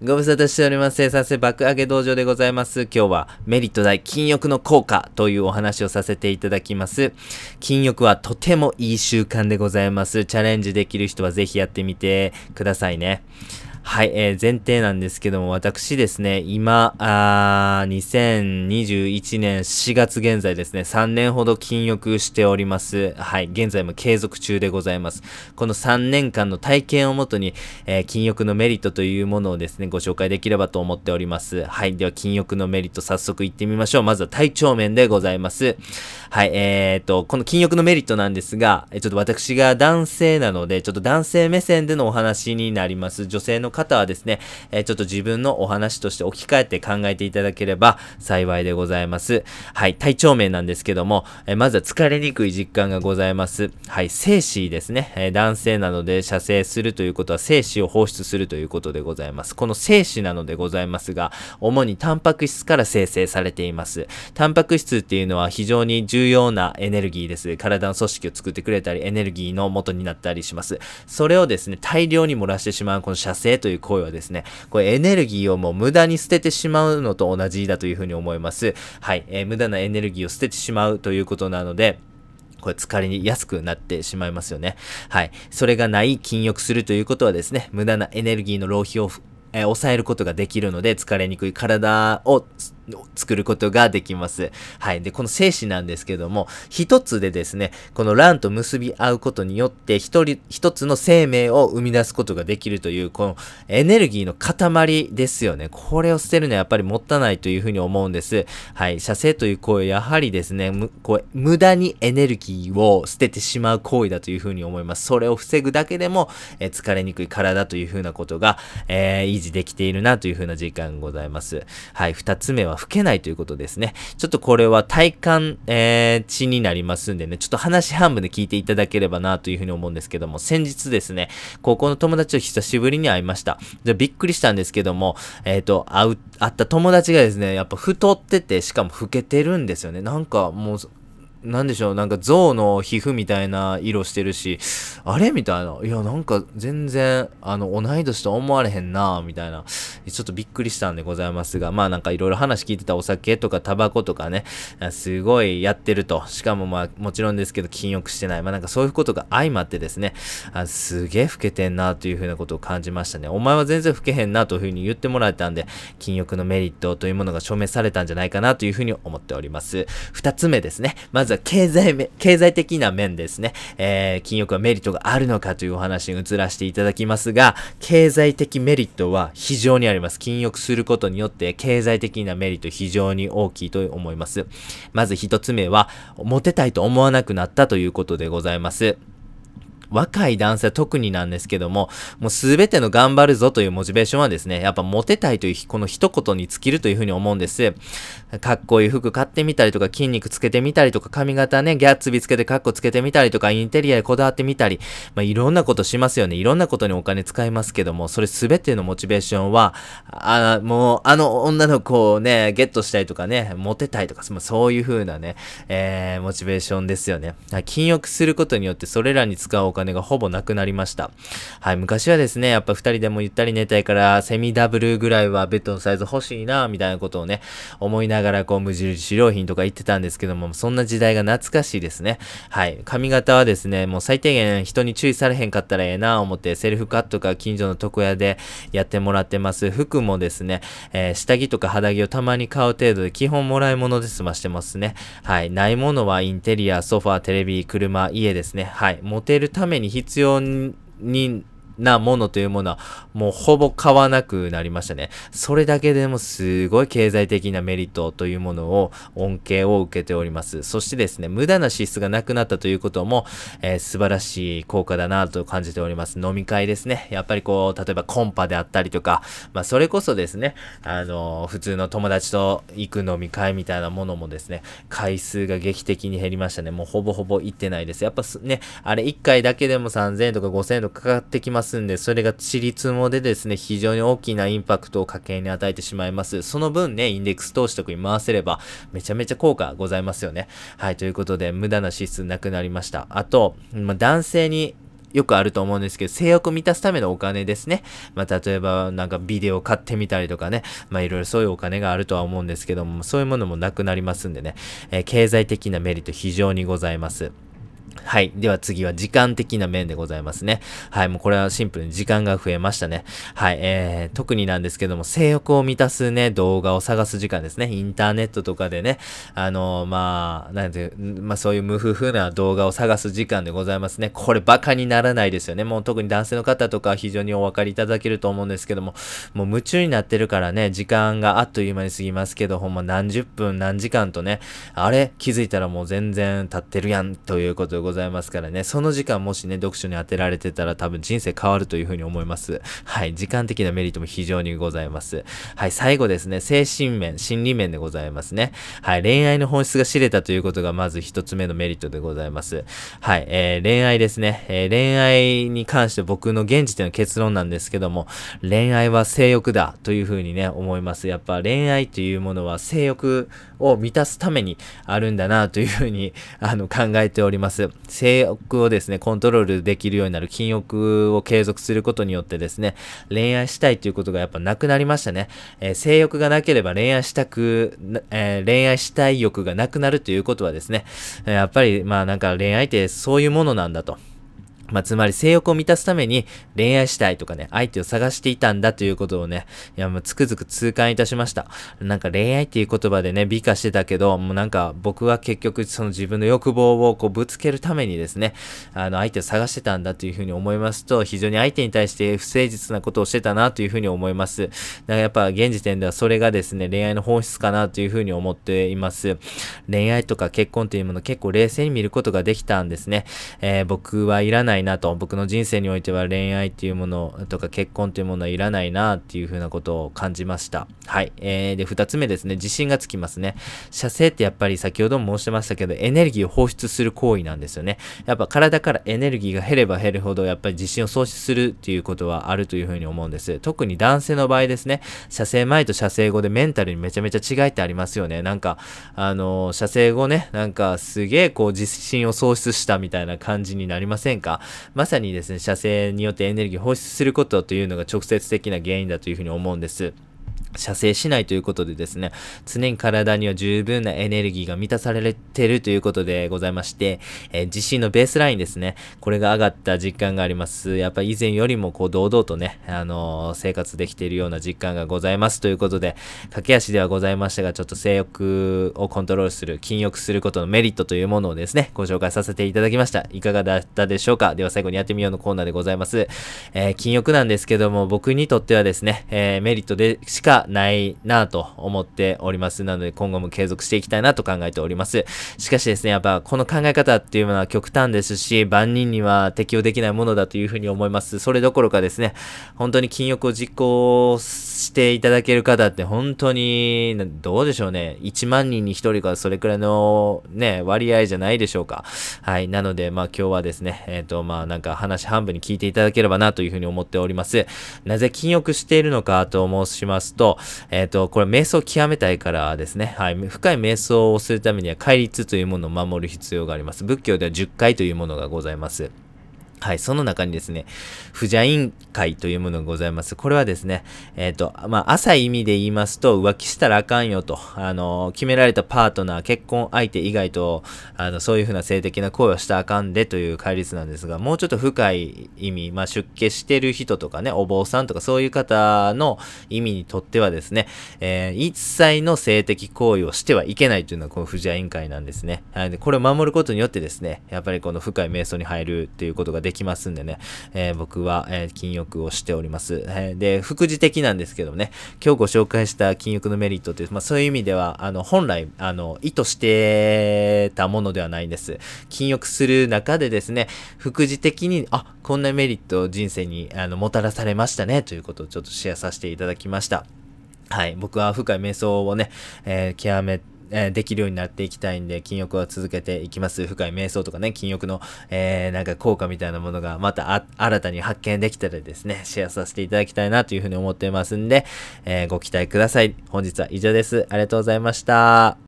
ご無沙汰しております。生産性爆上げ道場でございます。今日はメリット大禁欲の効果というお話をさせていただきます。禁欲はとてもいい習慣でございます。チャレンジできる人はぜひやってみてくださいね。はい、えー、前提なんですけども、私ですね、今、あ2021年4月現在ですね、3年ほど禁欲しております。はい、現在も継続中でございます。この3年間の体験をもとに、えー、禁欲のメリットというものをですね、ご紹介できればと思っております。はい、では禁欲のメリット早速行ってみましょう。まずは体調面でございます。はい、えーと、この禁欲のメリットなんですが、ちょっと私が男性なので、ちょっと男性目線でのお話になります。女性の方はですね、えー、ちょっと自分のお話として置き換えて考えていただければ幸いでございます。はい、体調面なんですけども、えー、まずは疲れにくい実感がございます。はい、精子ですね、えー、男性なので射精するということは精子を放出するということでございます。この精子なのでございますが、主にタンパク質から生成されています。タンパク質っていうのは非常に重要なエネルギーです。体の組織を作ってくれたり、エネルギーの元になったりします。それをですね、大量に漏らしてしまうこの射精という行為はですね、これエネルギーをもう無駄に捨ててしまうのと同じだというふうに思います。はい、えー、無駄なエネルギーを捨ててしまうということなので、これ疲れやすくなってしまいますよね。はい。それがない禁欲するということはですね、無駄なエネルギーの浪費を、えー、抑えることができるので、疲れにくい体を作ることができます。はい。で、この精子なんですけども、一つでですね、この卵と結び合うことによって、一人、一つの生命を生み出すことができるという、このエネルギーの塊ですよね。これを捨てるのはやっぱりもったいないというふうに思うんです。はい。射精という行為、やはりですね、む、こう、無駄にエネルギーを捨ててしまう行為だというふうに思います。それを防ぐだけでも、え、疲れにくい体というふうなことが、えー、維持できているなというふうな時間ございます。はい。二つ目は吹けないということですね。ちょっとこれは体感、えー、値になりますんでね、ちょっと話半分で聞いていただければなというふうに思うんですけども、先日ですね、高校の友達と久しぶりに会いました。で、びっくりしたんですけども、えっ、ー、と、会う、会った友達がですね、やっぱ太ってて、しかも老けてるんですよね。なんかもう、なんでしょう、なんか象の皮膚みたいな色してるし、あれみたいな。いや、なんか全然、あの、同い年と思われへんなみたいな。ちょっとびっくりしたんでございますが、まあなんかいろいろ話聞いてたお酒とかタバコとかね、すごいやってると。しかもまあもちろんですけど、禁欲してない。まあなんかそういうことが相まってですね、あすげえ老けてんなというふうなことを感じましたね。お前は全然老けへんなというふうに言ってもらえたんで、禁欲のメリットというものが証明されたんじゃないかなというふうに思っております。二つ目ですね。まずは経済面、経済的な面ですね。えー、禁欲はメリットがあるのかというお話に移らせていただきますが、経済的メリットは非常にあります。禁欲することによって経済的なメリット非常に大きいと思います。まず一つ目は、モテたいと思わなくなったということでございます。若い男性は特になんですけども、もうすべての頑張るぞというモチベーションはですね、やっぱモテたいというこの一言に尽きるというふうに思うんです。かっこいい服買ってみたりとか、筋肉つけてみたりとか、髪型ね、ギャッツビつけてカッコつけてみたりとか、インテリアでこだわってみたり、まあ、いろんなことしますよね。いろんなことにお金使いますけども、それすべてのモチベーションは、あもう、あの女の子をね、ゲットしたいとかね、モテたいとか、そういう風なね、えー、モチベーションですよね。禁欲することによってそれらに使うお金金がほぼなくなりました。はい、昔はですね、やっぱ二人でもゆったり寝たいから、セミダブルぐらいはベッドのサイズ欲しいな、みたいなことをね、思いながらこう無印良品とか言ってたんですけども、そんな時代が懐かしいですね。はい、髪型はですね、もう最低限人に注意されへんかったらええな、思ってセルフカットか近所の床屋でやってもらってます。服もですね、えー、下着とか肌着をたまに買う程度で基本もらい物で済ましてますね。はい、ないものはインテリア、ソファー、テレビ、車、家ですね。はい、モテるためために必要になものというものはもうほぼ買わなくなりましたね。それだけでもすごい経済的なメリットというものを恩恵を受けております。そしてですね、無駄な支出がなくなったということも、えー、素晴らしい効果だなと感じております。飲み会ですね。やっぱりこう、例えばコンパであったりとか、まあそれこそですね、あのー、普通の友達と行く飲み会みたいなものもですね、回数が劇的に減りましたね。もうほぼほぼ行ってないです。やっぱね、あれ1回だけでも3000円とか5000円とかかかってきますますんで、それがちりつもでですね、非常に大きなインパクトを家計に与えてしまいます。その分ね、インデックス投資とかに回せれば、めちゃめちゃ効果ございますよね。はい、ということで、無駄な支出なくなりました。あと、まあ、男性によくあると思うんですけど、性欲を満たすためのお金ですね。まあ、例えば、なんかビデオ買ってみたりとかね。まあ、いろいろそういうお金があるとは思うんですけども、そういうものもなくなりますんでね。えー、経済的なメリット非常にございます。はい。では次は時間的な面でございますね。はい。もうこれはシンプルに時間が増えましたね。はい。えー、特になんですけども、性欲を満たすね、動画を探す時間ですね。インターネットとかでね、あのー、まあ、なんて、まあそういう無夫婦な動画を探す時間でございますね。これバカにならないですよね。もう特に男性の方とか非常にお分かりいただけると思うんですけども、もう夢中になってるからね、時間があっという間に過ぎますけど、ほんま何十分何時間とね、あれ？気づいたらもう全然経ってるやんということでございますございますからね、その時間もしね、読書に当てられてたら多分人生変わるというふうに思います。はい、時間的なメリットも非常にございます。はい、最後ですね、精神面、心理面でございますね。はい、恋愛の本質が知れたということがまず一つ目のメリットでございます。はい、えー、恋愛ですね、えー、恋愛に関して僕の現時点の結論なんですけども、恋愛は性欲だというふうにね、思います。やっぱ恋愛というものは性欲を満たすためにあるんだなというふうに あの考えております。性欲をですね、コントロールできるようになる禁欲を継続することによってですね、恋愛したいということがやっぱなくなりましたね。えー、性欲がなければ恋愛したく、えー、恋愛したい欲がなくなるということはですね、やっぱりまあなんか恋愛ってそういうものなんだと。まあ、つまり性欲を満たすために恋愛したいとかね、相手を探していたんだということをね、いや、もうつくづく痛感いたしました。なんか恋愛っていう言葉でね、美化してたけど、もうなんか僕は結局その自分の欲望をこうぶつけるためにですね、あの相手を探してたんだというふうに思いますと、非常に相手に対して不誠実なことをしてたなというふうに思います。だからやっぱ現時点ではそれがですね、恋愛の本質かなというふうに思っています。恋愛とか結婚というもの結構冷静に見ることができたんですね。えー、僕はいらないないなと、僕の人生においては恋愛っていうものとか結婚っていうものはいらないなっていうふうなことを感じました。はい。えー、で、二つ目ですね、自信がつきますね。射精ってやっぱり先ほども申してましたけど、エネルギーを放出する行為なんですよね。やっぱ体からエネルギーが減れば減るほど、やっぱり自信を喪失するっていうことはあるというふうに思うんです。特に男性の場合ですね、射精前と射精後でメンタルにめちゃめちゃ違いってありますよね。なんか、あのー、射精後ね、なんかすげえこう自信を喪失したみたいな感じになりませんか？まさにですね、射精によってエネルギーを放出することというのが直接的な原因だというふうに思うんです。射精しないということでですね、常に体には十分なエネルギーが満たされてるということでございまして、えー、自身のベースラインですね、これが上がった実感があります。やっぱ以前よりもこう堂々とね、あのー、生活できているような実感がございますということで、駆け足ではございましたが、ちょっと性欲をコントロールする、禁欲することのメリットというものをですね、ご紹介させていただきました。いかがだったでしょうか？では最後にやってみようのコーナーでございます。えー、禁欲なんですけども、僕にとってはですね、えメリットでしかないなと思っております。なので今後も継続していきたいなと考えております。しかしですね、やっぱこの考え方っていうのは極端ですし、万人には適用できないものだというふうに思います。それどころかですね、本当に禁欲を実行していただける方って本当に、どうでしょうね。1万人に1人かそれくらいのね、割合じゃないでしょうか。はい。なので、まあ今日はですね、えっ、ー、と、まあなんか話半分に聞いていただければなというふうに思っております。なぜ禁欲しているのかと申しますと、えっ、ー、と、これ瞑想を極めたいからですね、はい。深い瞑想をするためには戒律というものを守る必要があります。仏教では10回というものがございます。はい、その中にですね、不邪因会というものがございます。これはですね、えっ、ー、と、まあ、浅い意味で言いますと、浮気したらあかんよと、あの、決められたパートナー、結婚相手以外と、あの、そういうふうな性的な行為をしたらあかんでという戒律なんですが、もうちょっと深い意味、まあ、出家してる人とかね、お坊さんとかそういう方の意味にとってはですね、えー、一切の性的行為をしてはいけないというのがこの不邪因会なんですね。はい、でこれを守ることによってですね、やっぱりこの深い瞑想に入るっていうことがでできますんでね、えー、僕は、えー、禁欲をしております。えー、で、副次的なんですけどね、今日ご紹介した禁欲のメリットという、まあそういう意味では、あの、本来、あの、意図してたものではないんです。禁欲する中でですね、副次的に、あ、こんなメリットを人生にあのもたらされましたね、ということをちょっとシェアさせていただきました。はい。僕は深い瞑想をね、えー、極めてえ、できるようになっていきたいんで、禁欲は続けていきます。深い瞑想とかね、禁欲の、えー、なんか効果みたいなものがまた新たに発見できたらですね、シェアさせていただきたいなというふうに思ってますんで、えー、ご期待ください。本日は以上です。ありがとうございました。